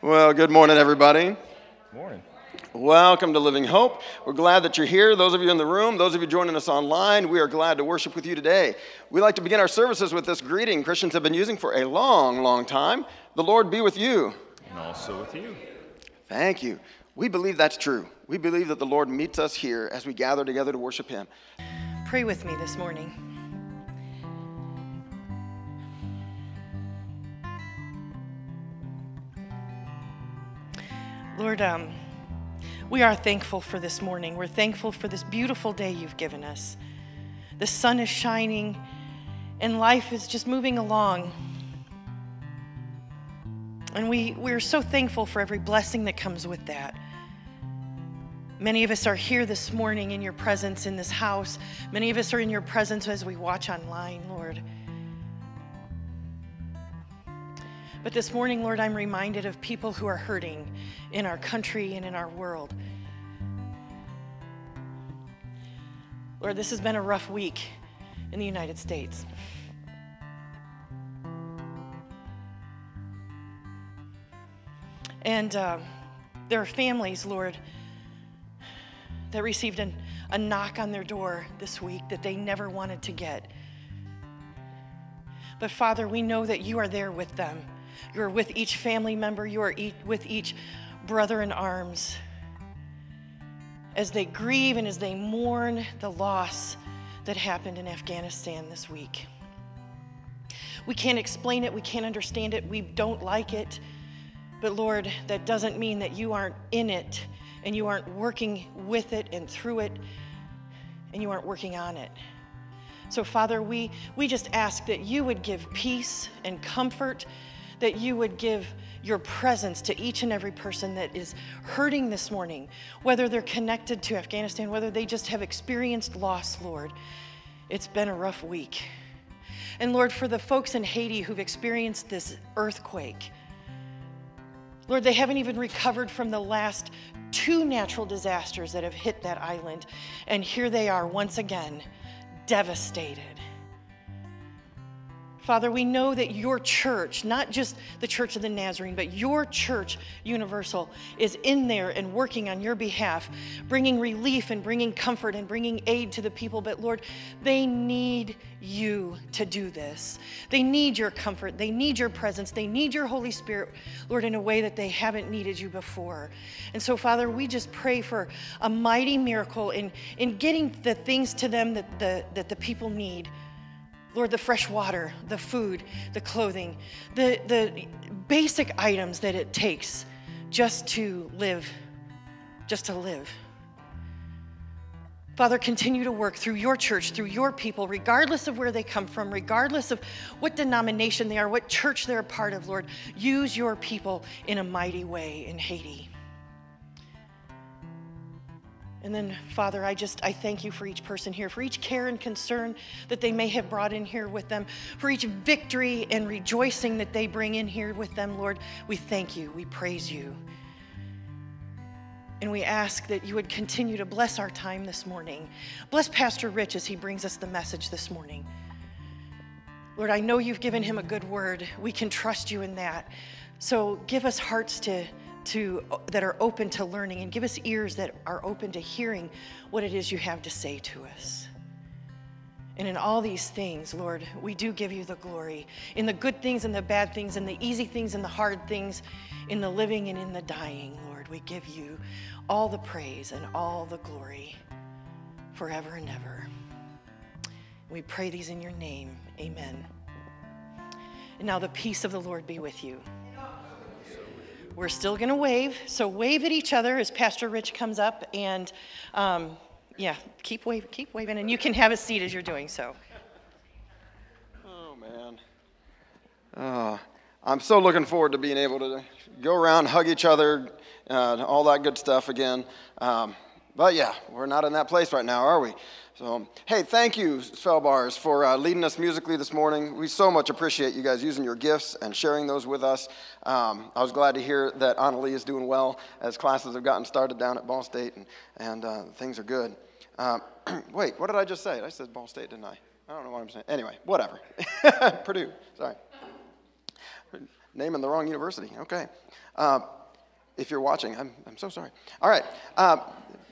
Well, good morning, everybody. Morning. Welcome to Living Hope. We're glad that you're here. Those of you in the room, those of you joining us online, we are glad to worship with you today. We like to begin our services with this greeting Christians have been using for a long, long time. The Lord be with you. And also with you. Thank you. We believe that's true. We believe that the Lord meets us here as we gather together to worship Him. Pray with me this morning. Lord, um, we are thankful for this morning. We're thankful for this beautiful day you've given us. The sun is shining and life is just moving along. And we, we're so thankful for every blessing that comes with that. Many of us are here this morning in your presence in this house. Many of us are in your presence as we watch online, Lord. But this morning, Lord, I'm reminded of people who are hurting in our country and in our world. Lord, this has been a rough week in the United States. And uh, there are families, Lord, that received an, a knock on their door this week that they never wanted to get. But Father, we know that you are there with them. You are with each family member, you are with each brother in arms as they grieve and as they mourn the loss that happened in Afghanistan this week. We can't explain it, we can't understand it, we don't like it. But Lord, that doesn't mean that you aren't in it and you aren't working with it and through it and you aren't working on it. So, Father, we, we just ask that you would give peace and comfort, that you would give your presence to each and every person that is hurting this morning, whether they're connected to Afghanistan, whether they just have experienced loss, Lord. It's been a rough week. And Lord, for the folks in Haiti who've experienced this earthquake, Lord, they haven't even recovered from the last two natural disasters that have hit that island. And here they are once again, devastated. Father, we know that your church, not just the Church of the Nazarene, but your church, Universal, is in there and working on your behalf, bringing relief and bringing comfort and bringing aid to the people. But Lord, they need you to do this. They need your comfort. They need your presence. They need your Holy Spirit, Lord, in a way that they haven't needed you before. And so, Father, we just pray for a mighty miracle in, in getting the things to them that the, that the people need. Lord, the fresh water, the food, the clothing, the, the basic items that it takes just to live, just to live. Father, continue to work through your church, through your people, regardless of where they come from, regardless of what denomination they are, what church they're a part of, Lord. Use your people in a mighty way in Haiti. And then, Father, I just I thank you for each person here, for each care and concern that they may have brought in here with them, for each victory and rejoicing that they bring in here with them, Lord. We thank you. We praise you. And we ask that you would continue to bless our time this morning. Bless Pastor Rich as he brings us the message this morning. Lord, I know you've given him a good word. We can trust you in that. So give us hearts to to, that are open to learning and give us ears that are open to hearing what it is you have to say to us. And in all these things, Lord, we do give you the glory. In the good things and the bad things, in the easy things and the hard things, in the living and in the dying, Lord, we give you all the praise and all the glory forever and ever. We pray these in your name. Amen. And now the peace of the Lord be with you. We're still going to wave. So wave at each other as Pastor Rich comes up, and um, yeah, keep waving, keep waving, and you can have a seat as you're doing so. Oh man, oh, I'm so looking forward to being able to go around, hug each other, uh, all that good stuff again. Um, but yeah, we're not in that place right now, are we? So, hey, thank you, Spellbars, for uh, leading us musically this morning. We so much appreciate you guys using your gifts and sharing those with us. Um, I was glad to hear that Annalie is doing well as classes have gotten started down at Ball State and, and uh, things are good. Um, wait, what did I just say? I said Ball State, didn't I? I don't know what I'm saying. Anyway, whatever. Purdue, sorry. naming the wrong university. Okay. Uh, if you're watching, I'm, I'm so sorry. All right.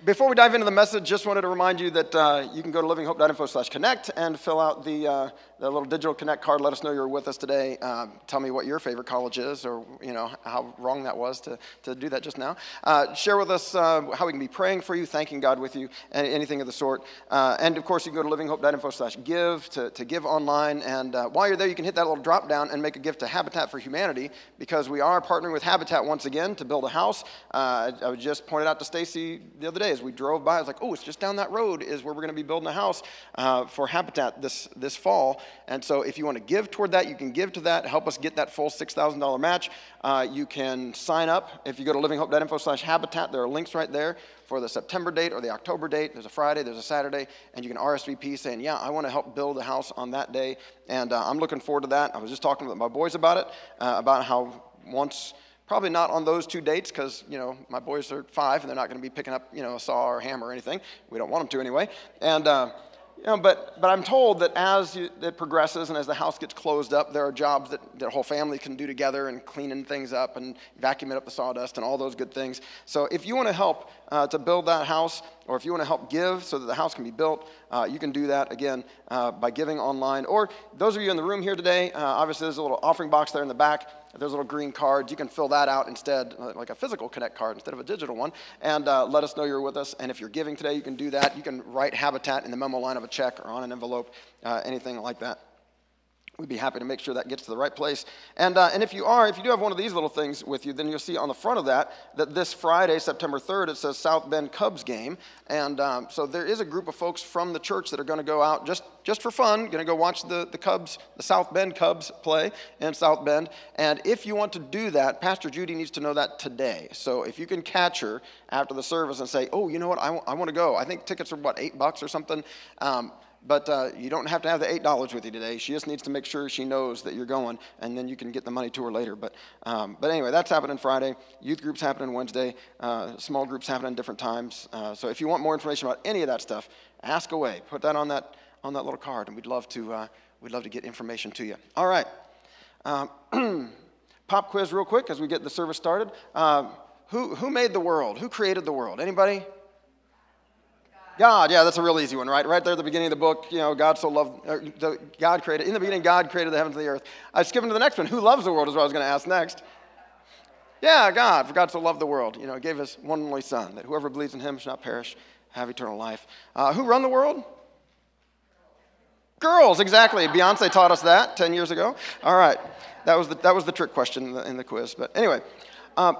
Before we dive into the message, just wanted to remind you that uh, you can go to livinghope.info slash connect and fill out the, uh, the little digital connect card. Let us know you're with us today. Uh, tell me what your favorite college is or, you know, how wrong that was to, to do that just now. Uh, share with us uh, how we can be praying for you, thanking God with you, and anything of the sort. Uh, and, of course, you can go to livinghope.info slash give to, to give online. And while you're there, you can hit that little drop down and make a gift to Habitat for Humanity because we are partnering with Habitat once again to build a house. I just pointed out to Stacy the other day as we drove by, I was like, oh, it's just down that road is where we're going to be building a house uh, for Habitat this, this fall. And so if you want to give toward that, you can give to that, help us get that full $6,000 match. Uh, you can sign up. If you go to livinghope.info slash habitat, there are links right there for the September date or the October date. There's a Friday, there's a Saturday, and you can RSVP saying, yeah, I want to help build a house on that day. And uh, I'm looking forward to that. I was just talking with my boys about it, uh, about how once – Probably not on those two dates because, you know, my boys are five and they're not going to be picking up, you know, a saw or a hammer or anything. We don't want them to anyway. And, uh, you know, but, but I'm told that as you, it progresses and as the house gets closed up, there are jobs that the whole family can do together and cleaning things up and vacuuming up the sawdust and all those good things. So if you want to help uh, to build that house, or if you want to help give so that the house can be built, uh, you can do that again uh, by giving online. Or those of you in the room here today, uh, obviously there's a little offering box there in the back. There's little green cards. You can fill that out instead, uh, like a physical Connect card instead of a digital one, and uh, let us know you're with us. And if you're giving today, you can do that. You can write Habitat in the memo line of a check or on an envelope, uh, anything like that. We'd be happy to make sure that gets to the right place. And, uh, and if you are, if you do have one of these little things with you, then you'll see on the front of that that this Friday, September 3rd, it says South Bend Cubs game. And um, so there is a group of folks from the church that are going to go out just, just for fun, going to go watch the, the Cubs, the South Bend Cubs play in South Bend. And if you want to do that, Pastor Judy needs to know that today. So if you can catch her after the service and say, oh, you know what, I, w- I want to go. I think tickets are, what, eight bucks or something? Um, but uh, you don't have to have the $8 with you today. She just needs to make sure she knows that you're going, and then you can get the money to her later. But, um, but anyway, that's happening Friday. Youth groups happening Wednesday. Uh, small groups happening different times. Uh, so if you want more information about any of that stuff, ask away. Put that on that, on that little card, and we'd love to, uh, we'd love to get information to you. All right. Um, pop quiz real quick as we get the service started. Um, who, who made the world? Who created the world? Anybody? God, yeah, that's a real easy one, right? Right there at the beginning of the book, you know, God so loved, God created, in the beginning, God created the heavens and the earth. I was skipping to the next one. Who loves the world is what I was going to ask next. Yeah, God, for God so loved the world. You know, gave his one and only Son, that whoever believes in him shall not perish, have eternal life. Uh, who run the world? Girls, exactly. Beyonce taught us that 10 years ago. All right. That was the, that was the trick question in the, in the quiz. But anyway, um,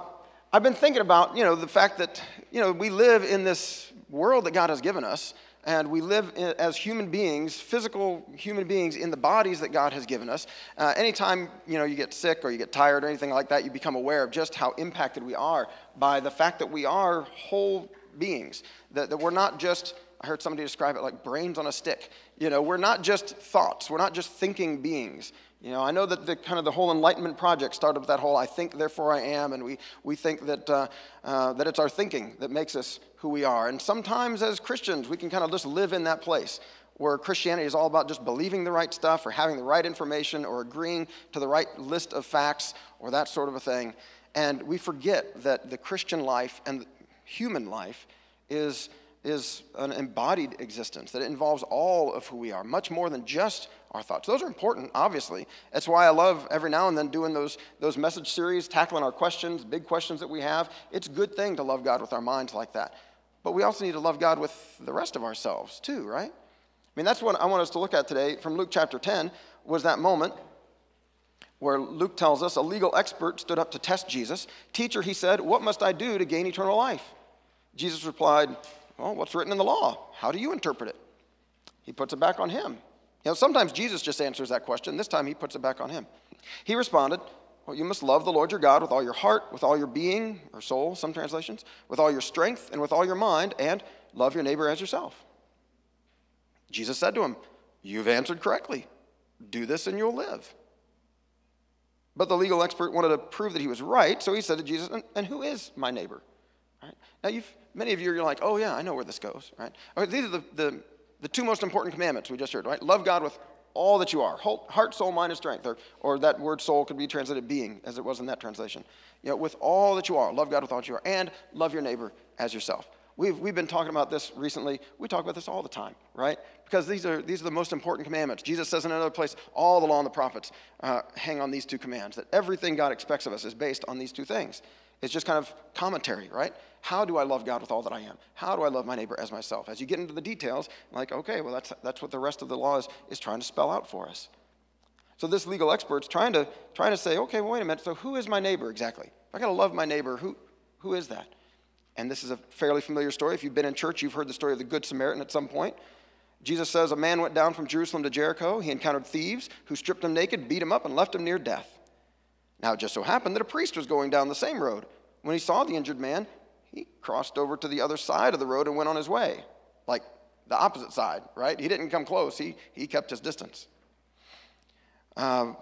I've been thinking about, you know, the fact that, you know, we live in this world that God has given us, and we live as human beings, physical human beings, in the bodies that God has given us. Uh, anytime you know you get sick or you get tired or anything like that, you become aware of just how impacted we are by the fact that we are whole beings. That, that we're not just I heard somebody describe it like brains on a stick. You know, we're not just thoughts. We're not just thinking beings. You know, I know that the kind of the whole Enlightenment project started with that whole "I think, therefore I am," and we we think that uh, uh, that it's our thinking that makes us who we are. And sometimes, as Christians, we can kind of just live in that place where Christianity is all about just believing the right stuff, or having the right information, or agreeing to the right list of facts, or that sort of a thing. And we forget that the Christian life and human life is is an embodied existence, that it involves all of who we are, much more than just our thoughts. Those are important, obviously. That's why I love every now and then doing those, those message series, tackling our questions, big questions that we have. It's a good thing to love God with our minds like that. But we also need to love God with the rest of ourselves, too, right? I mean, that's what I want us to look at today from Luke chapter 10, was that moment where Luke tells us a legal expert stood up to test Jesus. Teacher, he said, What must I do to gain eternal life? Jesus replied, Well, what's written in the law? How do you interpret it? He puts it back on him. You know, sometimes Jesus just answers that question. This time he puts it back on him. He responded, Well, you must love the Lord your God with all your heart, with all your being, or soul, some translations, with all your strength, and with all your mind, and love your neighbor as yourself. Jesus said to him, You've answered correctly. Do this and you'll live. But the legal expert wanted to prove that he was right, so he said to Jesus, And, who is my neighbor? Right? Now, you've, many of you are like, Oh, yeah, I know where this goes. Right? Okay, these are the, the the two most important commandments we just heard, right? Love God with all that you are heart, soul, mind, and strength. Or, or that word soul could be translated being, as it was in that translation. You know, with all that you are, love God with all that you are, and love your neighbor as yourself. We've, we've been talking about this recently. We talk about this all the time, right? Because these are, these are the most important commandments. Jesus says in another place, all the law and the prophets uh, hang on these two commands, that everything God expects of us is based on these two things. It's just kind of commentary, right? How do I love God with all that I am? How do I love my neighbor as myself? As you get into the details, like, okay, well, that's, that's what the rest of the law is, is trying to spell out for us. So this legal expert's trying to, trying to say, okay, well, wait a minute, so who is my neighbor exactly? If I got to love my neighbor, who, who is that? And this is a fairly familiar story. If you've been in church, you've heard the story of the Good Samaritan at some point. Jesus says a man went down from Jerusalem to Jericho. He encountered thieves who stripped him naked, beat him up, and left him near death. Now it just so happened that a priest was going down the same road. When he saw the injured man, he crossed over to the other side of the road and went on his way, like the opposite side, right? He didn't come close, he, he kept his distance. Uh,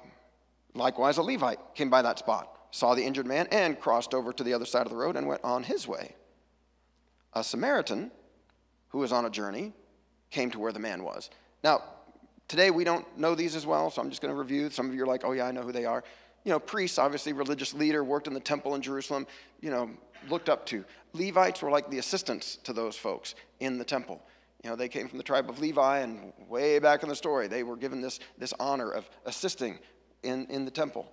likewise, a Levite came by that spot, saw the injured man, and crossed over to the other side of the road and went on his way. A Samaritan who was on a journey came to where the man was. Now, today we don't know these as well, so I'm just going to review. Some of you are like, oh, yeah, I know who they are. You know, priests, obviously, religious leader, worked in the temple in Jerusalem, you know, looked up to. Levites were like the assistants to those folks in the temple. You know, they came from the tribe of Levi, and way back in the story, they were given this, this honor of assisting in, in the temple.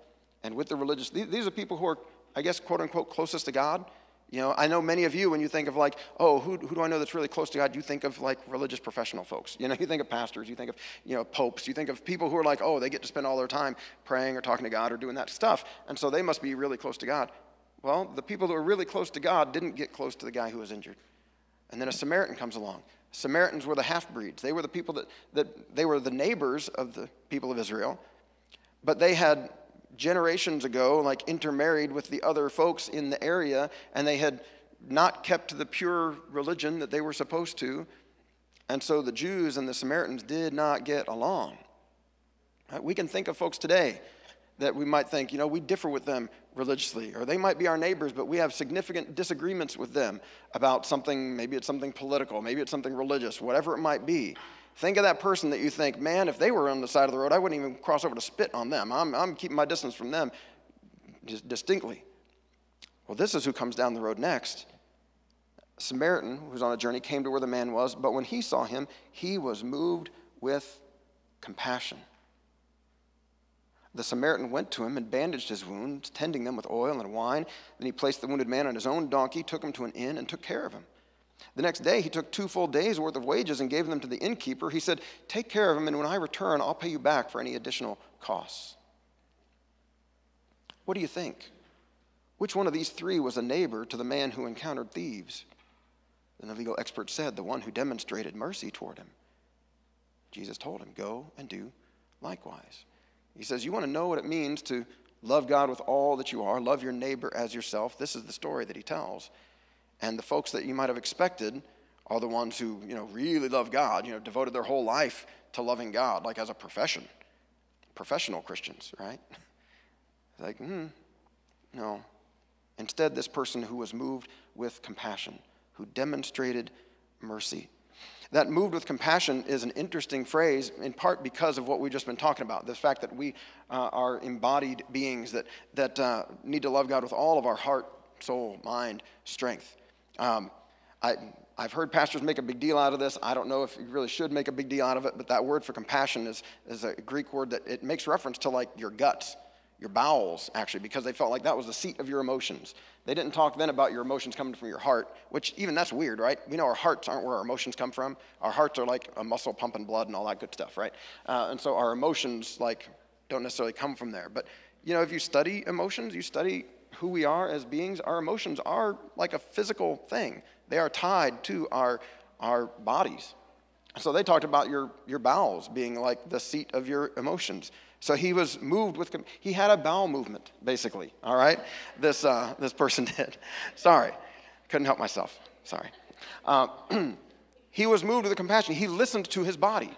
And with the religious, these are people who are, I guess, quote unquote, closest to God. You know, I know many of you, when you think of like, oh, who, who do I know that's really close to God? You think of like religious professional folks. You know, you think of pastors, you think of, you know, popes, you think of people who are like, oh, they get to spend all their time praying or talking to God or doing that stuff. And so they must be really close to God. Well, the people who were really close to God didn't get close to the guy who was injured. And then a Samaritan comes along. Samaritans were the half breeds. They were the people that, that they were the neighbors of the people of Israel, but they had generations ago, like intermarried with the other folks in the area, and they had not kept the pure religion that they were supposed to. And so the Jews and the Samaritans did not get along. Uh, we can think of folks today that we might think, you know, we differ with them religiously, or they might be our neighbors, but we have significant disagreements with them about something, maybe it's something political, maybe it's something religious, whatever it might be. Think of that person that you think, man, if they were on the side of the road, I wouldn't even cross over to spit on them. I'm, I'm keeping my distance from them just distinctly. Well, this is who comes down the road next. Samaritan, who was on a journey, came to where the man was, but when he saw him, he was moved with compassion. The Samaritan went to him and bandaged his wounds, tending them with oil and wine. Then he placed the wounded man on his own donkey, took him to an inn, and took care of him. The next day, he took two full days' worth of wages and gave them to the innkeeper. He said, Take care of him, and when I return, I'll pay you back for any additional costs. What do you think? Which one of these three was a neighbor to the man who encountered thieves? Then the legal expert said, The one who demonstrated mercy toward him. Jesus told him, Go and do likewise. He says, You want to know what it means to love God with all that you are, love your neighbor as yourself? This is the story that he tells. And the folks that you might have expected are the ones who, you know, really love God, you know, devoted their whole life to loving God, like as a profession. Professional Christians, right? like, hmm, no. Instead, this person who was moved with compassion, who demonstrated mercy. That moved with compassion is an interesting phrase, in part because of what we've just been talking about the fact that we uh, are embodied beings that, that uh, need to love God with all of our heart, soul, mind, strength. Um, I, I've heard pastors make a big deal out of this. I don't know if you really should make a big deal out of it, but that word for compassion is, is a Greek word that it makes reference to like your guts, your bowels, actually, because they felt like that was the seat of your emotions. They didn't talk then about your emotions coming from your heart, which even that's weird, right? We know our hearts aren't where our emotions come from. Our hearts are like a muscle pumping blood and all that good stuff, right? Uh, and so our emotions like don't necessarily come from there. But you know, if you study emotions, you study who we are as beings, our emotions are like a physical thing. They are tied to our, our bodies. So they talked about your, your bowels being like the seat of your emotions. So he was moved with, he had a bowel movement, basically, all right? This, uh, this person did. Sorry, couldn't help myself. Sorry. Uh, he was moved with compassion. He listened to his body,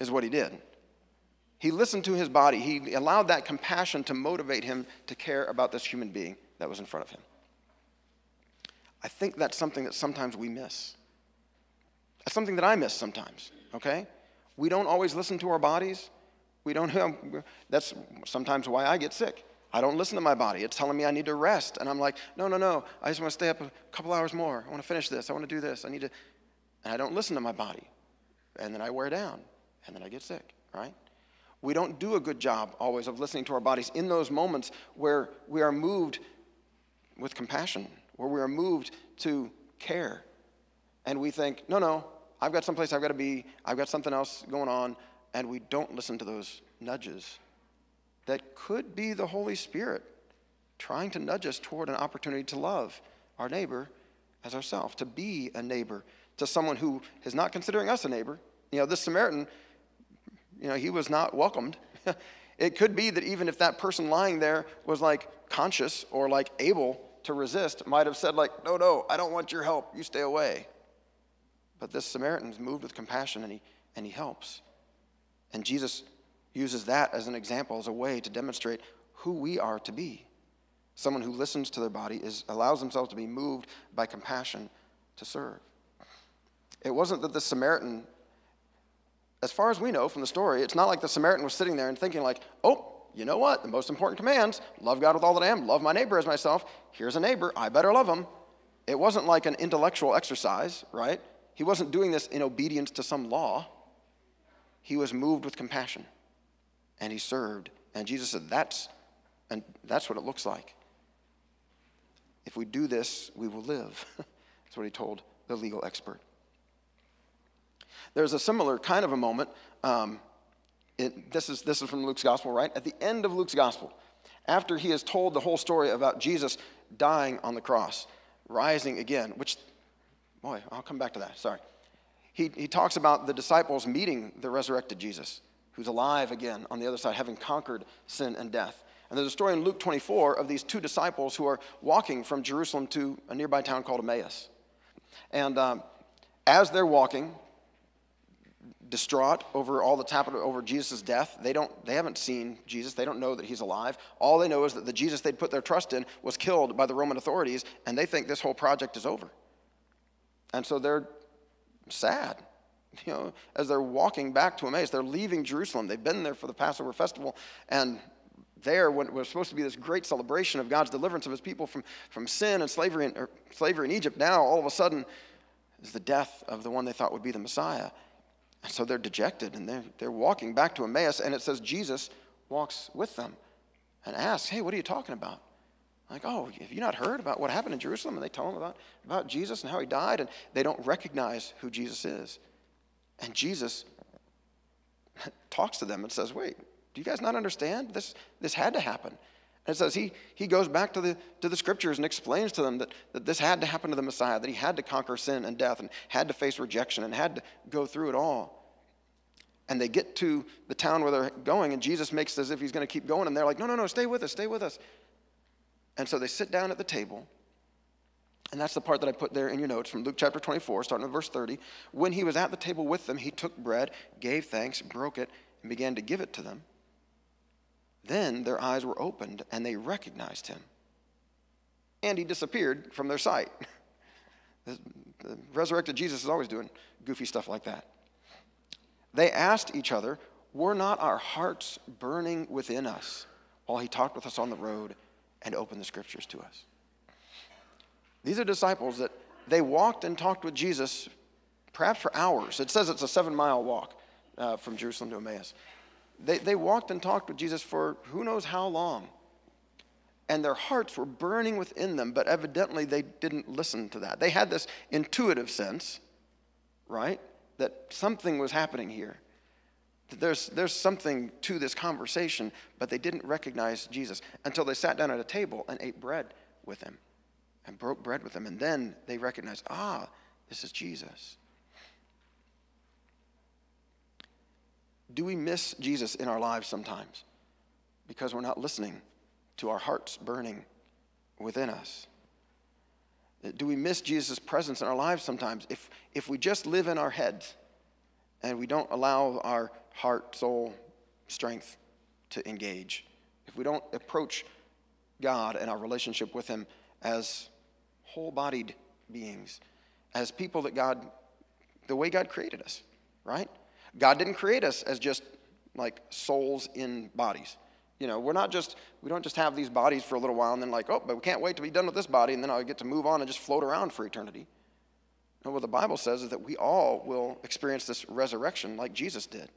is what he did. He listened to his body. He allowed that compassion to motivate him to care about this human being that was in front of him. I think that's something that sometimes we miss. That's something that I miss sometimes, okay? We don't always listen to our bodies. We don't that's sometimes why I get sick. I don't listen to my body. It's telling me I need to rest. And I'm like, no, no, no. I just want to stay up a couple hours more. I want to finish this. I want to do this. I need to. And I don't listen to my body. And then I wear down. And then I get sick, right? We don't do a good job always of listening to our bodies in those moments where we are moved with compassion, where we are moved to care. And we think, no, no, I've got someplace I've got to be, I've got something else going on, and we don't listen to those nudges that could be the Holy Spirit trying to nudge us toward an opportunity to love our neighbor as ourselves, to be a neighbor to someone who is not considering us a neighbor. You know, this Samaritan, you know, he was not welcomed. it could be that even if that person lying there was like conscious or like able to resist, might have said, like, no, no, I don't want your help. You stay away. But this Samaritan is moved with compassion and he, and he helps. And Jesus uses that as an example, as a way to demonstrate who we are to be. Someone who listens to their body is, allows themselves to be moved by compassion to serve. It wasn't that the Samaritan, as far as we know from the story, it's not like the Samaritan was sitting there and thinking, like, oh, you know what? The most important commands love God with all that I am, love my neighbor as myself. Here's a neighbor, I better love him. It wasn't like an intellectual exercise, right? He wasn't doing this in obedience to some law. He was moved with compassion and he served. And Jesus said, That's, and that's what it looks like. If we do this, we will live. that's what he told the legal expert. There's a similar kind of a moment. Um, it, this, is, this is from Luke's gospel, right? At the end of Luke's gospel, after he has told the whole story about Jesus dying on the cross, rising again, which, boy, I'll come back to that, sorry. He, he talks about the disciples meeting the resurrected Jesus, who's alive again on the other side, having conquered sin and death. And there's a story in Luke 24 of these two disciples who are walking from Jerusalem to a nearby town called Emmaus. And um, as they're walking, distraught over all that's happened over Jesus' death. They, don't, they haven't seen Jesus. They don't know that he's alive. All they know is that the Jesus they'd put their trust in was killed by the Roman authorities, and they think this whole project is over. And so they're sad. You know, as they're walking back to Emmaus, they're leaving Jerusalem. They've been there for the Passover festival, and there, when it was supposed to be this great celebration of God's deliverance of his people from, from sin and slavery in, slavery in Egypt, now all of a sudden is the death of the one they thought would be the Messiah. And so they're dejected and they're, they're walking back to Emmaus, and it says Jesus walks with them and asks, Hey, what are you talking about? Like, oh, have you not heard about what happened in Jerusalem? And they tell him about, about Jesus and how he died, and they don't recognize who Jesus is. And Jesus talks to them and says, Wait, do you guys not understand? This, this had to happen. And it says he, he goes back to the, to the scriptures and explains to them that, that this had to happen to the Messiah, that he had to conquer sin and death and had to face rejection and had to go through it all. And they get to the town where they're going, and Jesus makes as if he's going to keep going, and they're like, no, no, no, stay with us, stay with us. And so they sit down at the table, and that's the part that I put there in your notes from Luke chapter 24, starting with verse 30. When he was at the table with them, he took bread, gave thanks, broke it, and began to give it to them. Then their eyes were opened and they recognized him. And he disappeared from their sight. The, resurrected Jesus is always doing goofy stuff like that. They asked each other, Were not our hearts burning within us while he talked with us on the road and opened the scriptures to us? These are disciples that they walked and talked with Jesus perhaps for hours. It says it's a seven mile walk uh, from Jerusalem to Emmaus. They, they walked and talked with Jesus for who knows how long. And their hearts were burning within them, but evidently they didn't listen to that. They had this intuitive sense, right, that something was happening here. That there's, there's something to this conversation, but they didn't recognize Jesus until they sat down at a table and ate bread with him and broke bread with him. And then they recognized, ah, this is Jesus. Do we miss Jesus in our lives sometimes because we're not listening to our hearts burning within us? Do we miss Jesus' presence in our lives sometimes if, if we just live in our heads and we don't allow our heart, soul, strength to engage? If we don't approach God and our relationship with Him as whole bodied beings, as people that God, the way God created us, right? God didn't create us as just like souls in bodies. You know, we're not just, we don't just have these bodies for a little while and then like, oh, but we can't wait to be done with this body and then I'll get to move on and just float around for eternity. No, what the Bible says is that we all will experience this resurrection like Jesus did.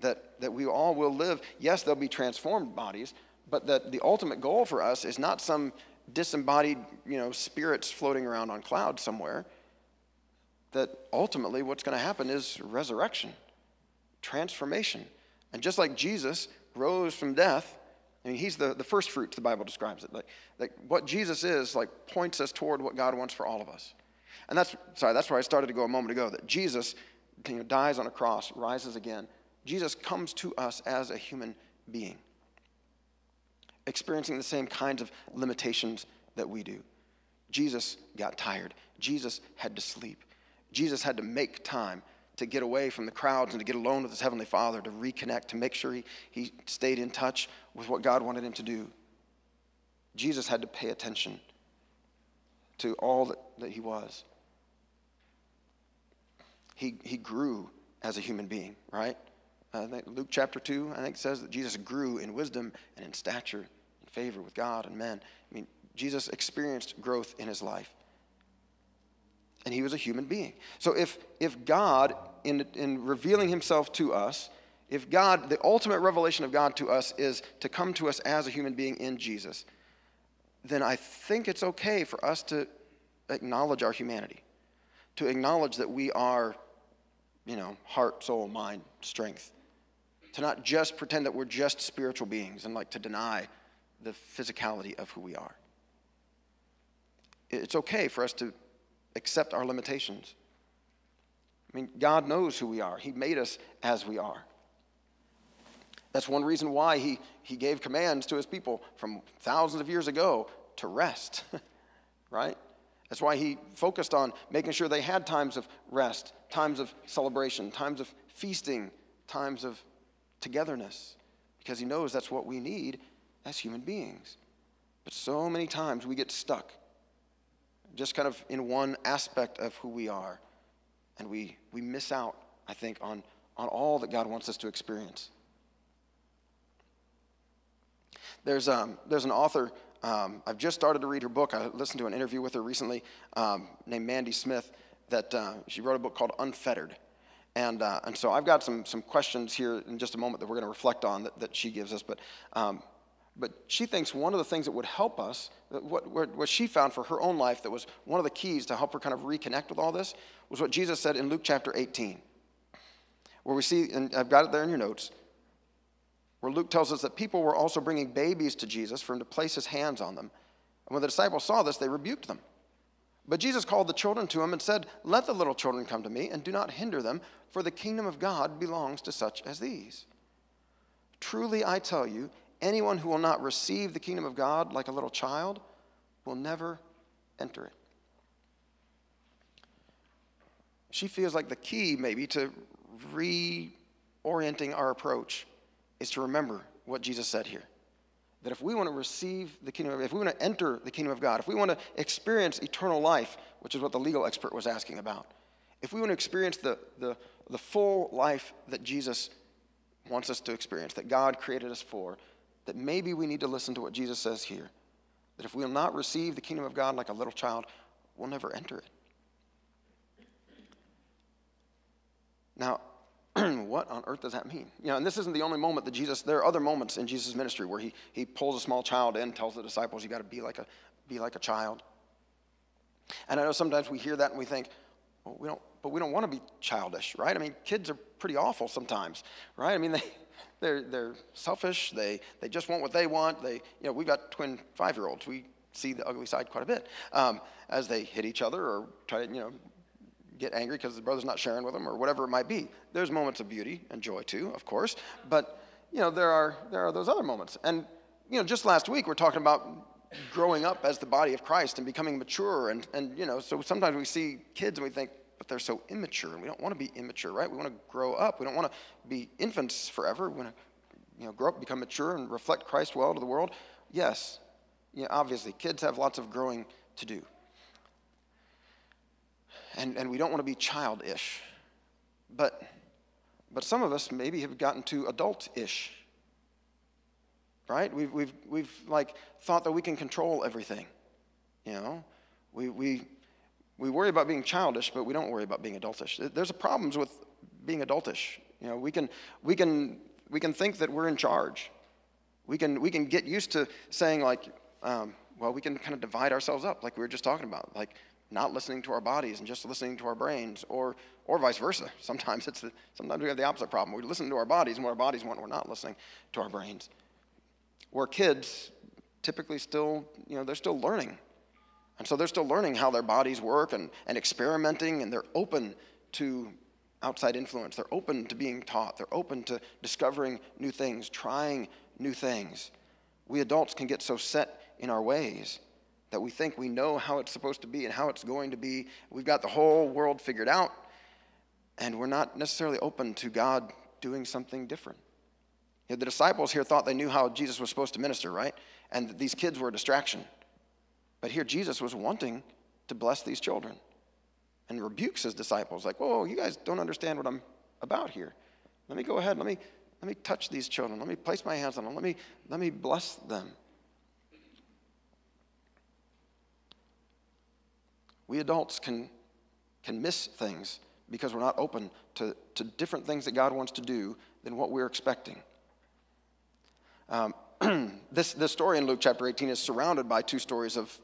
That, that we all will live. Yes, there'll be transformed bodies, but that the ultimate goal for us is not some disembodied, you know, spirits floating around on clouds somewhere. That ultimately what's going to happen is resurrection, transformation. And just like Jesus rose from death. I mean, he's the, the first fruits, the Bible describes it. Like, like what Jesus is, like, points us toward what God wants for all of us. And that's, sorry, that's where I started to go a moment ago, that Jesus you know, dies on a cross, rises again. Jesus comes to us as a human being, experiencing the same kinds of limitations that we do. Jesus got tired. Jesus had to sleep. Jesus had to make time to get away from the crowds and to get alone with his heavenly father, to reconnect, to make sure he, he stayed in touch with what God wanted him to do. Jesus had to pay attention to all that, that he was. He, he grew as a human being, right? Luke chapter 2, I think, says that Jesus grew in wisdom and in stature, in favor with God and men. I mean, Jesus experienced growth in his life. And he was a human being. So if, if God in, in revealing himself to us, if God, the ultimate revelation of God to us is to come to us as a human being in Jesus, then I think it's okay for us to acknowledge our humanity, to acknowledge that we are, you know, heart, soul, mind, strength, to not just pretend that we're just spiritual beings and like to deny the physicality of who we are. It's okay for us to accept our limitations I mean, God knows who we are, He made us as we are. That's one reason why he, he gave commands to his people from thousands of years ago to rest, right? That's why he focused on making sure they had times of rest, times of celebration, times of feasting, times of togetherness, because he knows that's what we need as human beings. But so many times we get stuck just kind of in one aspect of who we are and we, we miss out, I think, on, on all that God wants us to experience. There's, um, there's an author, um, I've just started to read her book. I listened to an interview with her recently um, named Mandy Smith that uh, she wrote a book called Unfettered. And, uh, and so I've got some, some questions here in just a moment that we're going to reflect on that, that she gives us. But um, but she thinks one of the things that would help us, what, what she found for her own life that was one of the keys to help her kind of reconnect with all this, was what Jesus said in Luke chapter 18, where we see, and I've got it there in your notes, where Luke tells us that people were also bringing babies to Jesus for him to place his hands on them. And when the disciples saw this, they rebuked them. But Jesus called the children to him and said, Let the little children come to me, and do not hinder them, for the kingdom of God belongs to such as these. Truly I tell you, Anyone who will not receive the kingdom of God like a little child will never enter it. She feels like the key, maybe, to reorienting our approach is to remember what Jesus said here. That if we want to receive the kingdom, of, if we want to enter the kingdom of God, if we want to experience eternal life, which is what the legal expert was asking about, if we want to experience the, the, the full life that Jesus wants us to experience, that God created us for, that maybe we need to listen to what Jesus says here. That if we will not receive the kingdom of God like a little child, we'll never enter it. Now, what on earth does that mean? You know, and this isn't the only moment that Jesus, there are other moments in Jesus' ministry where he, he pulls a small child in, tells the disciples, you got to be like a be like a child. And I know sometimes we hear that and we think, well, we don't, but we don't want to be childish, right? I mean, kids are pretty awful sometimes, right? I mean, they, they're, they're selfish. They, they just want what they want. They, you know, we've got twin five-year-olds. We see the ugly side quite a bit um, as they hit each other or try to, you know, get angry because the brother's not sharing with them or whatever it might be. There's moments of beauty and joy too, of course. But, you know, there are, there are those other moments. And, you know, just last week we're talking about growing up as the body of Christ and becoming mature. And, and you know, so sometimes we see kids and we think, but they're so immature, and we don't want to be immature, right? We want to grow up. We don't want to be infants forever. We want to, you know, grow up, become mature, and reflect Christ well to the world. Yes, you know, obviously, kids have lots of growing to do. And, and we don't want to be childish. But but some of us maybe have gotten too adult-ish. Right? We've, we've, we've like thought that we can control everything. You know, we, we, we worry about being childish, but we don't worry about being adultish. There's problems with being adultish. You know, we can, we can, we can think that we're in charge. We can, we can get used to saying like, um, well, we can kind of divide ourselves up, like we were just talking about, like not listening to our bodies and just listening to our brains, or, or vice versa. Sometimes it's the, sometimes we have the opposite problem. We listen to our bodies, and what our bodies want, we're not listening to our brains. Where kids typically still, you know, they're still learning. And so they're still learning how their bodies work and, and experimenting, and they're open to outside influence. They're open to being taught. They're open to discovering new things, trying new things. We adults can get so set in our ways that we think we know how it's supposed to be and how it's going to be. We've got the whole world figured out, and we're not necessarily open to God doing something different. You know, the disciples here thought they knew how Jesus was supposed to minister, right? And these kids were a distraction. But here Jesus was wanting to bless these children and rebukes his disciples, like, whoa, you guys don't understand what I'm about here. Let me go ahead, let me, let me touch these children, let me place my hands on them, let me, let me bless them. We adults can, can miss things because we're not open to, to different things that God wants to do than what we're expecting. Um, this, this story in Luke chapter 18 is surrounded by two stories of,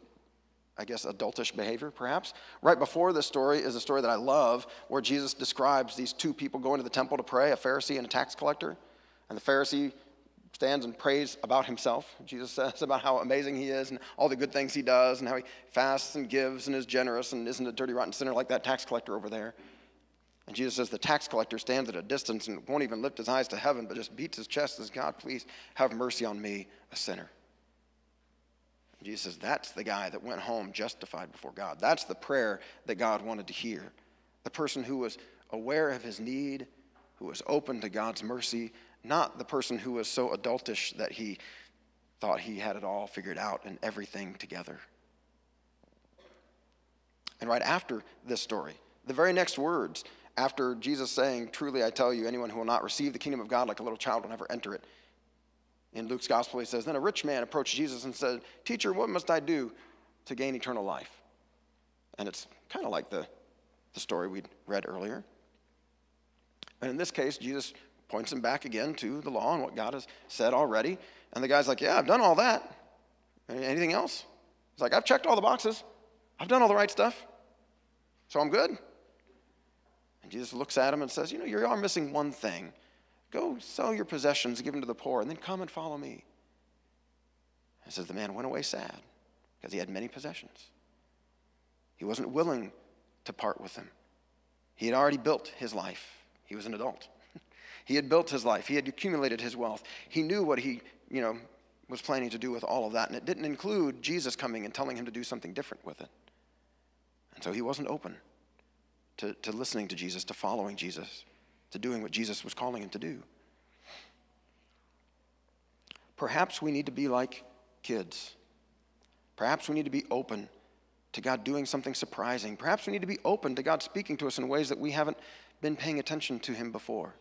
I guess, adultish behavior, perhaps. Right before this story is a story that I love where Jesus describes these two people going to the temple to pray, a Pharisee and a tax collector. And the Pharisee stands and prays about himself. Jesus says about how amazing he is and all the good things he does and how he fasts and gives and is generous and isn't a dirty, rotten sinner like that tax collector over there. And Jesus says the tax collector stands at a distance and won't even lift his eyes to heaven, but just beats his chest and says, God, please have mercy on me, a sinner. Jesus says, That's the guy that went home justified before God. That's the prayer that God wanted to hear. The person who was aware of his need, who was open to God's mercy, not the person who was so adultish that he thought he had it all figured out and everything together. And right after this story, the very next words, after Jesus saying, Truly I tell you, anyone who will not receive the kingdom of God like a little child will never enter it. In Luke's gospel, he says, Then a rich man approached Jesus and said, Teacher, what must I do to gain eternal life? And it's kind of like the, the story we'd read earlier. And in this case, Jesus points him back again to the law and what God has said already. And the guy's like, Yeah, I've done all that. Anything else? He's like, I've checked all the boxes. I've done all the right stuff. So I'm good. And Jesus looks at him and says, You know, you are missing one thing. Go sell your possessions, give them to the poor, and then come and follow me. And says the man went away sad because he had many possessions. He wasn't willing to part with them. He had already built his life. He was an adult. He had built his life, he had accumulated his wealth. He knew what he, you know, was planning to do with all of that, and it didn't include Jesus coming and telling him to do something different with it. And so he wasn't open to, to listening to Jesus, to following Jesus, to doing what Jesus was calling him to do. Perhaps we need to be like kids. Perhaps we need to be open to God doing something surprising. Perhaps we need to be open to God speaking to us in ways that we haven't been paying attention to Him before.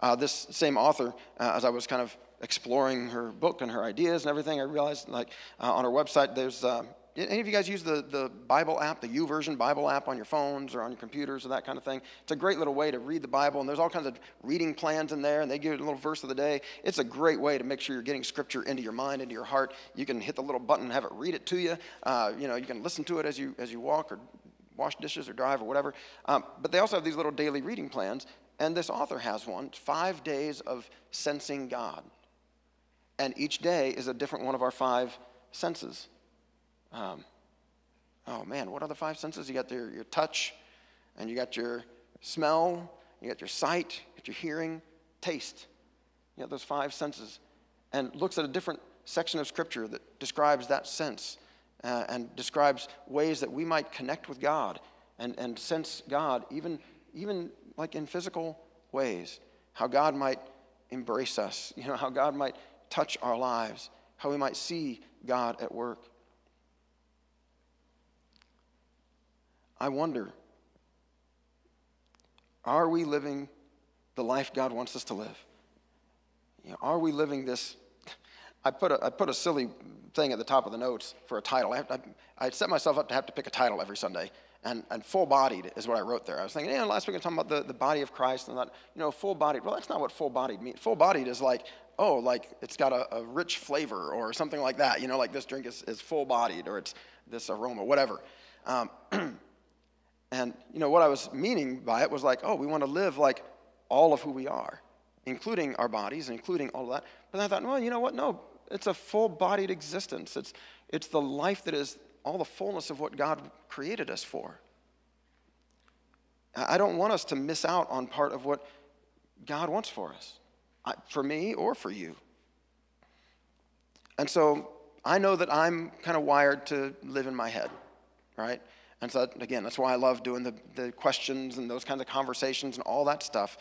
Uh, this same author, uh, as I was kind of exploring her book and her ideas and everything, I realized like uh, on her website, there's uh, any of you guys use the, the Bible app, the YouVersion Bible app on your phones or on your computers or that kind of thing? It's a great little way to read the Bible, and there's all kinds of reading plans in there, and they give you a little verse of the day. It's a great way to make sure you're getting scripture into your mind, into your heart. You can hit the little button and have it read it to you. Uh, you know, you can listen to it as you as you walk or wash dishes or drive or whatever. Um, but they also have these little daily reading plans, and this author has one five days of sensing God. And each day is a different one of our five senses. Um, oh man, what are the five senses? You got your, your touch, and you got your smell, you got your sight, you got your hearing, taste. You got those five senses. And looks at a different section of Scripture that describes that sense uh, and describes ways that we might connect with God and, and sense God, even, even like in physical ways, how God might embrace us, you know, how God might touch our lives, how we might see God at work. I wonder Are we living the life God wants us to live? You know, are we living this? I put, a, I put a silly thing at the top of the notes for a title. I, I, I set myself up to have to pick a title every Sunday, and, and full bodied is what I wrote there. I was thinking, yeah, last week I was talking about the, the body of Christ, and that, you know, full bodied. Well, that's not what full bodied means. Full bodied is like, oh, like it's got a, a, rich flavor or something like that. You know, like this drink is, is full bodied or it's this aroma, whatever. Um, and, you know, what I was meaning by it was like, oh, we want to live like all of who we are, including our bodies, including all of that. But I thought, well, you know what? No, it's a full bodied existence. It's, it's the life that is all the fullness of what God created us for. I don't want us to miss out on part of what God wants for us, for me or for you. And so I know that I'm kind of wired to live in my head, right? And so, again, that's why I love doing the, the questions and those kinds of conversations and all that stuff.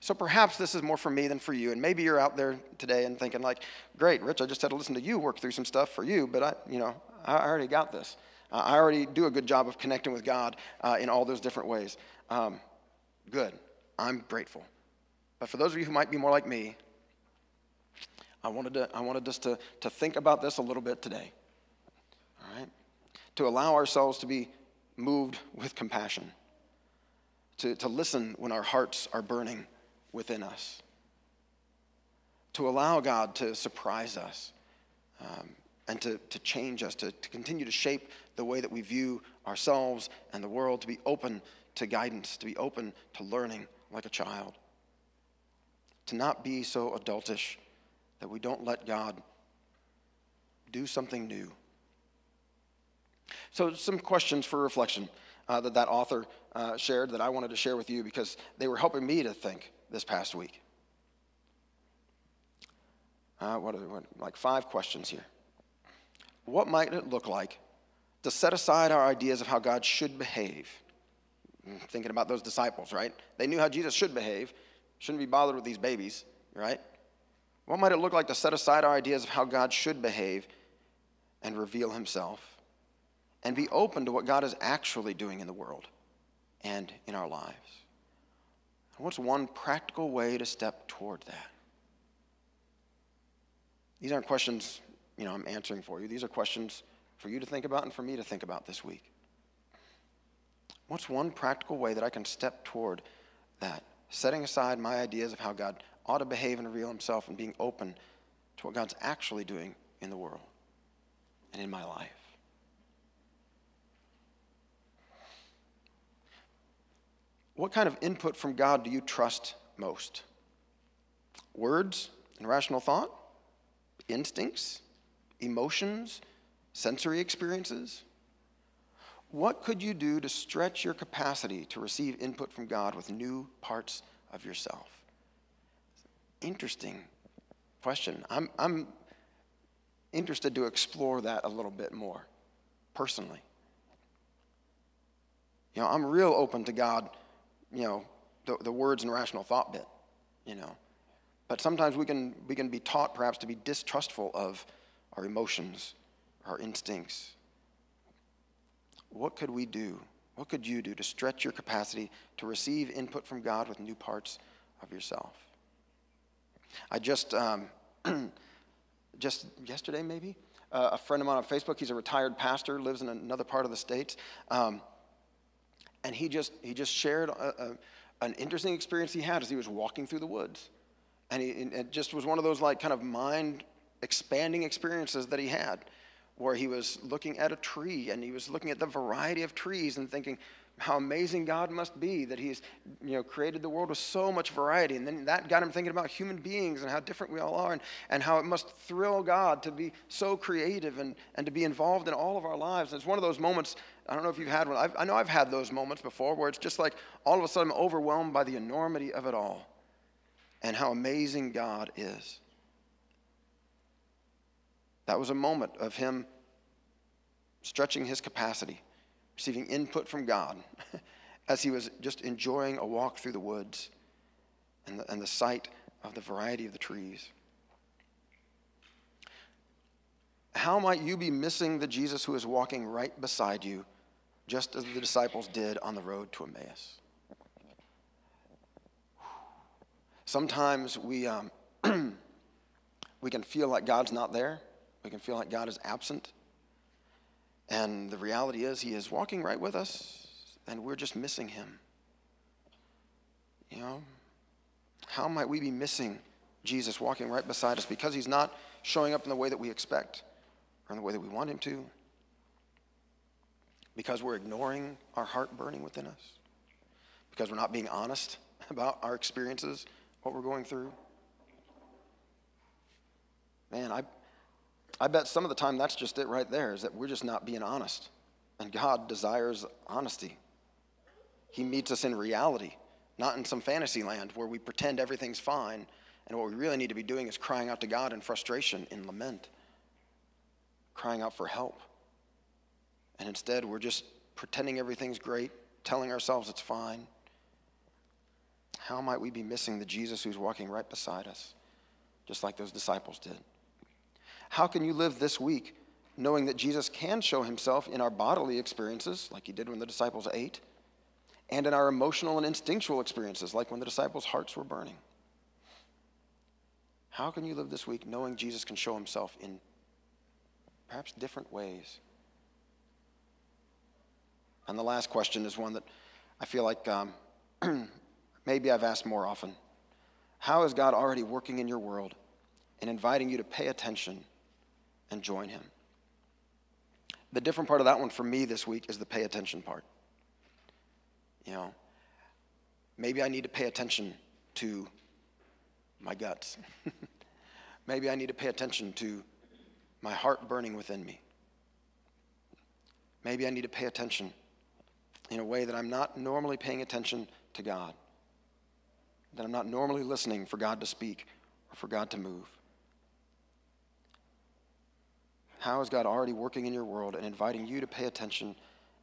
So perhaps this is more for me than for you. And maybe you're out there today and thinking, like, great, Rich, I just had to listen to you work through some stuff for you, but I, you know, I already got this. I already do a good job of connecting with God uh, in all those different ways. Um, good. I'm grateful. But for those of you who might be more like me, I wanted, to, I wanted us to, to think about this a little bit today. All right? To allow ourselves to be moved with compassion, to, to listen when our hearts are burning within us. To allow God to surprise us um, and to, to change us, to, to continue to shape the way that we view ourselves and the world, to be open to guidance, to be open to learning like a child. To not be so adultish that we don't let God do something new. So, some questions for reflection uh, that that author uh, shared that I wanted to share with you because they were helping me to think this past week. Uh, what, are, what like five questions here. What might it look like to set aside our ideas of how God should behave? I'm mm, thinking about those disciples, right? They knew how Jesus should behave. Shouldn't be bothered with these babies, right? What might it look like to set aside our ideas of how God should behave and reveal himself and be open to what God is actually doing in the world and in our lives? What's one practical way to step toward that? These aren't questions, you know, I'm answering for you. These are questions for you to think about and for me to think about this week. What's one practical way that I can step toward that? Setting aside my ideas of how God ought to behave and reveal himself and being open to what God's actually doing in the world and in my life. What kind of input from God do you trust most? Words and rational thought? Instincts? Emotions? Sensory experiences? What could you do to stretch your capacity to receive input from God with new parts of yourself? Interesting question. I'm, I'm interested to explore that a little bit more personally. You know, I'm real open to God you know, the, the words and rational thought bit, you know. But sometimes we can, we can be taught perhaps to be distrustful of our emotions, our instincts. What could we do? What could you do to stretch your capacity to receive input from God with new parts of yourself? I just, um, just yesterday maybe, uh, a friend of mine on Facebook, he's a retired pastor, lives in another part of the States. Um, and he just, he just shared a, a, an interesting experience he had as he was walking through the woods. And, and it just was one of those like kind of mind expanding experiences that he had where he was looking at a tree and he was looking at the variety of trees and thinking how amazing God must be that he's you know created the world with so much variety and then that got him thinking about human beings and how different we all are and, and how it must thrill God to be so creative and, and to be involved in all of our lives and it's one of those moments I don't know if you've had one. I've, i know I've had those moments before where it's just like all of a sudden I'm overwhelmed by the enormity of it all and how amazing God is. That was a moment of him stretching his capacity, receiving input from God as he was just enjoying a walk through the woods and the, and the sight of the variety of the trees. How might you be missing the Jesus who is walking right beside you just as the disciples did on the road to Emmaus. Sometimes we, um, we can feel like God's not there. We can feel like God is absent. And the reality is, He is walking right with us, and we're just missing Him. You know, how might we be missing Jesus walking right beside us because He's not showing up in the way that we expect or in the way that we want Him to? Because we're ignoring our heart burning within us? Because we're not being honest about our experiences, what we're going through? Man, I, I bet some of the time that's just it right there, is that we're just not being honest. And God desires honesty. He meets us in reality, not in some fantasy land where we pretend everything's fine, and what we really need to be doing is crying out to God in frustration, in lament, crying out for help. And instead, we're just pretending everything's great, telling ourselves it's fine. How might we be missing the Jesus who's walking right beside us, just like those disciples did? How can you live this week knowing that Jesus can show himself in our bodily experiences, like he did when the disciples ate, and in our emotional and instinctual experiences, like when the disciples' hearts were burning? How can you live this week knowing Jesus can show himself in perhaps different ways? And the last question is one that I feel like um, maybe I've asked more often. How is God already working in your world and inviting you to pay attention and join Him? The different part of that one for me this week is the pay attention part. You know, maybe I need to pay attention to my guts. maybe I need to pay attention to my heart burning within me. Maybe I need to pay attention in a way that I'm not normally paying attention to God, that I'm not normally listening for God to speak or for God to move. How is God already working in your world and inviting you to pay attention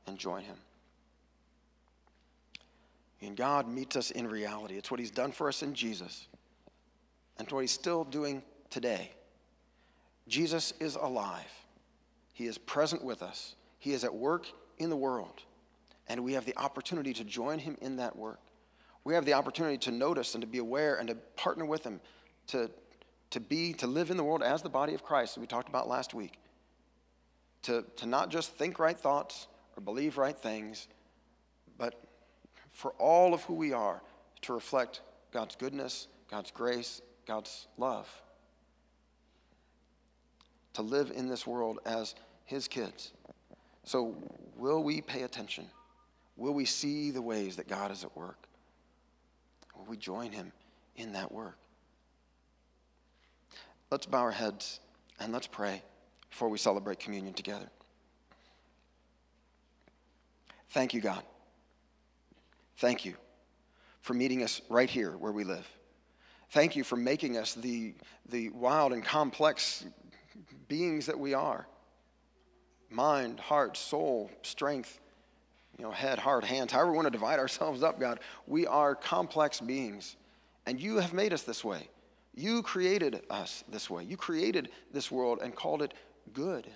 and join Him? And God meets us in reality. It's what He's done for us in Jesus, and what He's still doing today. Jesus is alive, He is present with us, He is at work in the world and we have the opportunity to join him in that work. We have the opportunity to notice and to be aware and to partner with him to, to be, to live in the world as the body of Christ that we talked about last week. To, to not just think right thoughts or believe right things, but for all of who we are, to reflect God's goodness, God's grace, God's love. To live in this world as his kids. So, will we pay attention? Will we see the ways that God is at work? Will we join him in that work? Let's bow our heads and let's pray before we celebrate communion together. Thank you, God. Thank you for meeting us right here where we live. Thank you for making us the, the wild and complex beings that we are mind, heart, soul, strength, you know, head, heart, hands, however we want to divide ourselves up, God, we are complex beings. And you have made us this way. You created us this way. You created this world and called it good.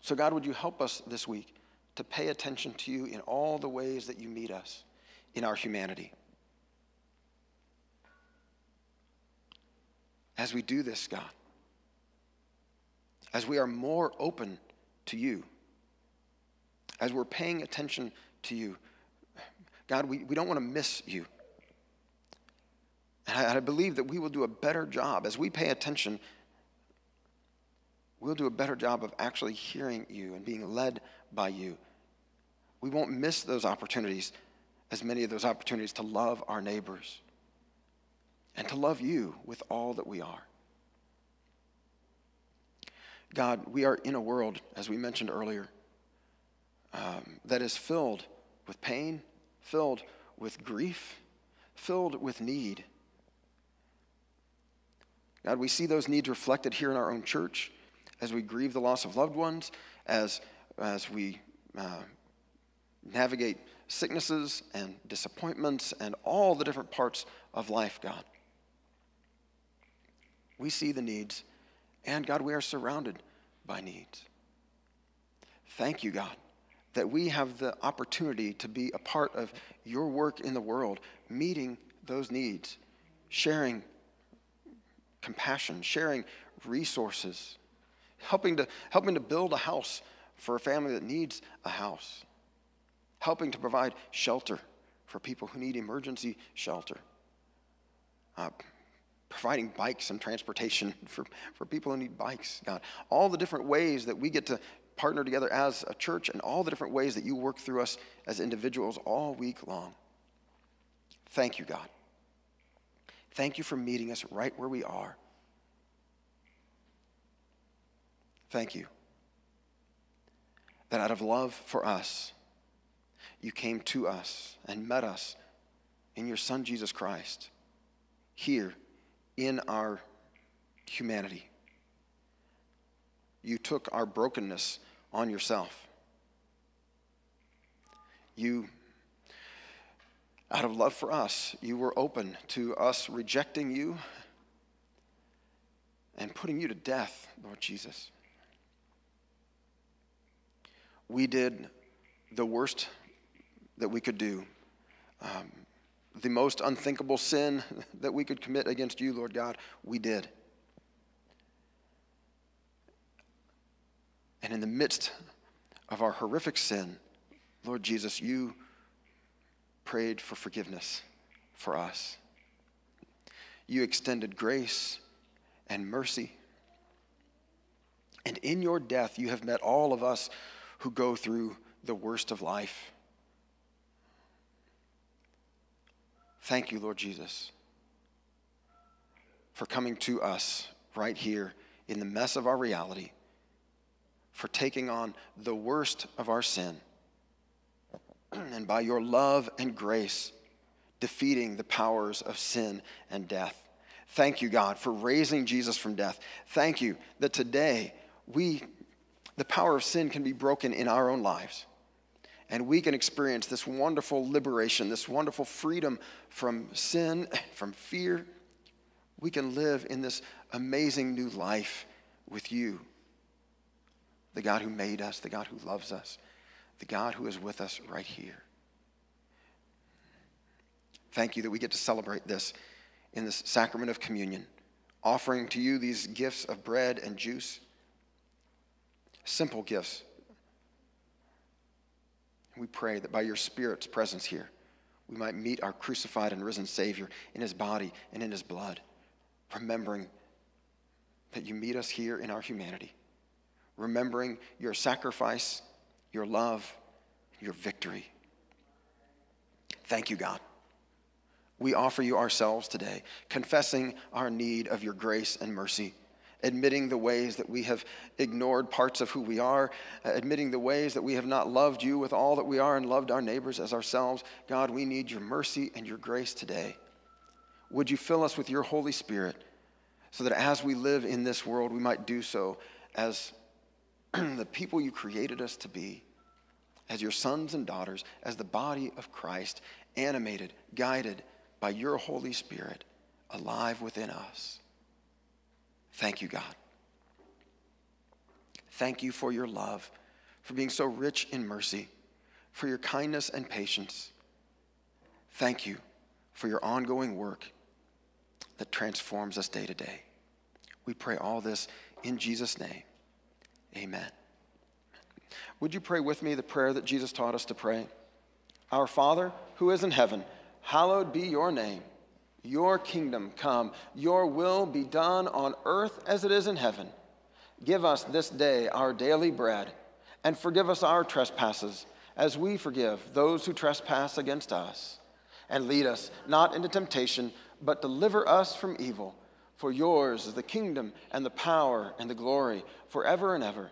So, God, would you help us this week to pay attention to you in all the ways that you meet us in our humanity? As we do this, God, as we are more open to you as we're paying attention to you. God, we, we don't want to miss you. And I, I believe that we will do a better job as we pay attention. We'll do a better job of actually hearing you and being led by you. We won't miss those opportunities, as many of those opportunities to love our neighbors and to love you with all that we are. God, we are in a world, as we mentioned earlier, um, that is filled with pain, filled with grief, filled with need. God, we see those needs reflected here in our own church as we grieve the loss of loved ones, as, as we uh, navigate sicknesses and disappointments and all the different parts of life, God. We see the needs, and God, we are surrounded by needs. Thank you, God, that we have the opportunity to be a part of your work in the world, meeting those needs, sharing compassion, sharing resources, helping to, helping to build a house for a family that needs a house, helping to provide shelter for people who need emergency shelter, uh, providing bikes and transportation for, for people who need bikes, God. All the different ways that we get to partner together as a church and all the different ways that you work through us as individuals all week long. Thank you, God. Thank you for meeting us right where we are. Thank you that out of love for us, you came to us and met us in your Son, Jesus Christ, here in our humanity. You took our brokenness on yourself. You, out of love for us, you were open to us rejecting you and putting you to death, Lord Jesus. We did the worst that we could do, um, the most unthinkable sin that we could commit against you, Lord God, we did. And in the midst of our horrific sin, Lord Jesus, you prayed for forgiveness for us. You extended grace and mercy. And in your death, you have met all of us who go through the worst of life. Thank you, Lord Jesus, for coming to us right here in the mess of our reality for taking on the worst of our sin. and by your love and grace, defeating the powers of sin and death. Thank you, God, for raising Jesus from death. Thank you that today we, the power of sin can be broken in our own lives. And we can experience this wonderful liberation, this wonderful freedom from sin, from fear. We can live in this amazing new life with you the God who made us, the God who loves us, the God who is with us right here. Thank you that we get to celebrate this in this sacrament of communion, offering to you these gifts of bread and juice, simple gifts. We pray that by your Spirit's presence here, we might meet our crucified and risen Savior in his body and in his blood, remembering that you meet us here in our humanity remembering your sacrifice, your love, your victory. Thank you, God. We offer you ourselves today, confessing our need of your grace and mercy, admitting the ways that we have ignored parts of who we are, uh, admitting the ways that we have not loved you with all that we are and loved our neighbors as ourselves. God, we need your mercy and your grace today. Would you fill us with your Holy Spirit so that as we live in this world, we might do so as the people you created us to be as your sons and daughters, as the body of Christ, animated, guided by your Holy Spirit, alive within us. Thank you, God. Thank you for your love, for being so rich in mercy, for your kindness and patience. Thank you for your ongoing work that transforms us day to day. We pray all this in Jesus' name. Amen. Would you pray with me the prayer that Jesus taught us to pray? Our Father, who is in heaven, hallowed be your name. Your kingdom come, your will be done on earth as it is in heaven. Give us this day our daily bread, and forgive us our trespasses, as we forgive those who trespass against us. And lead us not into temptation, but deliver us from evil. For yours is the kingdom and the power and the glory forever and ever.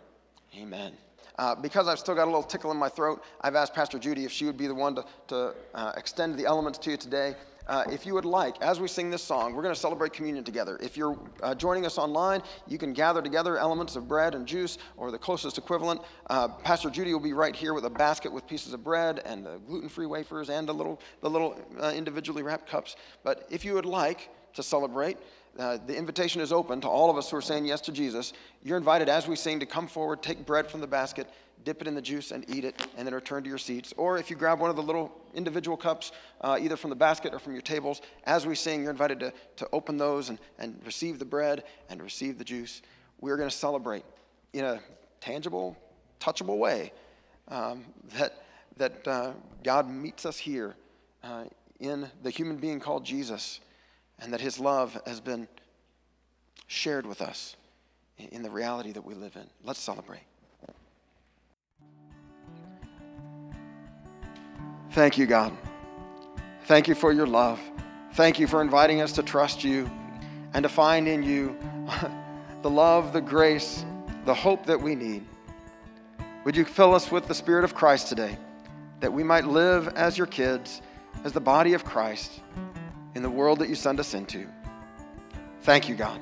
Amen. Uh, because I've still got a little tickle in my throat, I've asked Pastor Judy if she would be the one to, to uh, extend the elements to you today. Uh, if you would like, as we sing this song, we're going to celebrate communion together. If you're uh, joining us online, you can gather together elements of bread and juice or the closest equivalent. Uh, Pastor Judy will be right here with a basket with pieces of bread and the gluten-free wafers and the little, the little uh, individually wrapped cups. But if you would like to celebrate, uh, the invitation is open to all of us who are saying yes to Jesus. You're invited as we sing to come forward, take bread from the basket, dip it in the juice, and eat it, and then return to your seats. Or if you grab one of the little individual cups, uh, either from the basket or from your tables, as we sing, you're invited to, to open those and, and receive the bread and receive the juice. We're going to celebrate in a tangible, touchable way um, that, that uh, God meets us here uh, in the human being called Jesus, and that his love has been shared with us in the reality that we live in. Let's celebrate. Thank you, God. Thank you for your love. Thank you for inviting us to trust you and to find in you the love, the grace, the hope that we need. Would you fill us with the Spirit of Christ today that we might live as your kids, as the body of Christ in the world that you send us into? Thank you, God.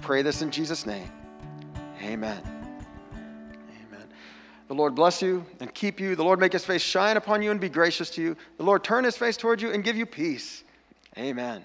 Pray this in Jesus' name. Amen. The Lord bless you and keep you. The Lord make his face shine upon you and be gracious to you. The Lord turn his face toward you and give you peace. Amen.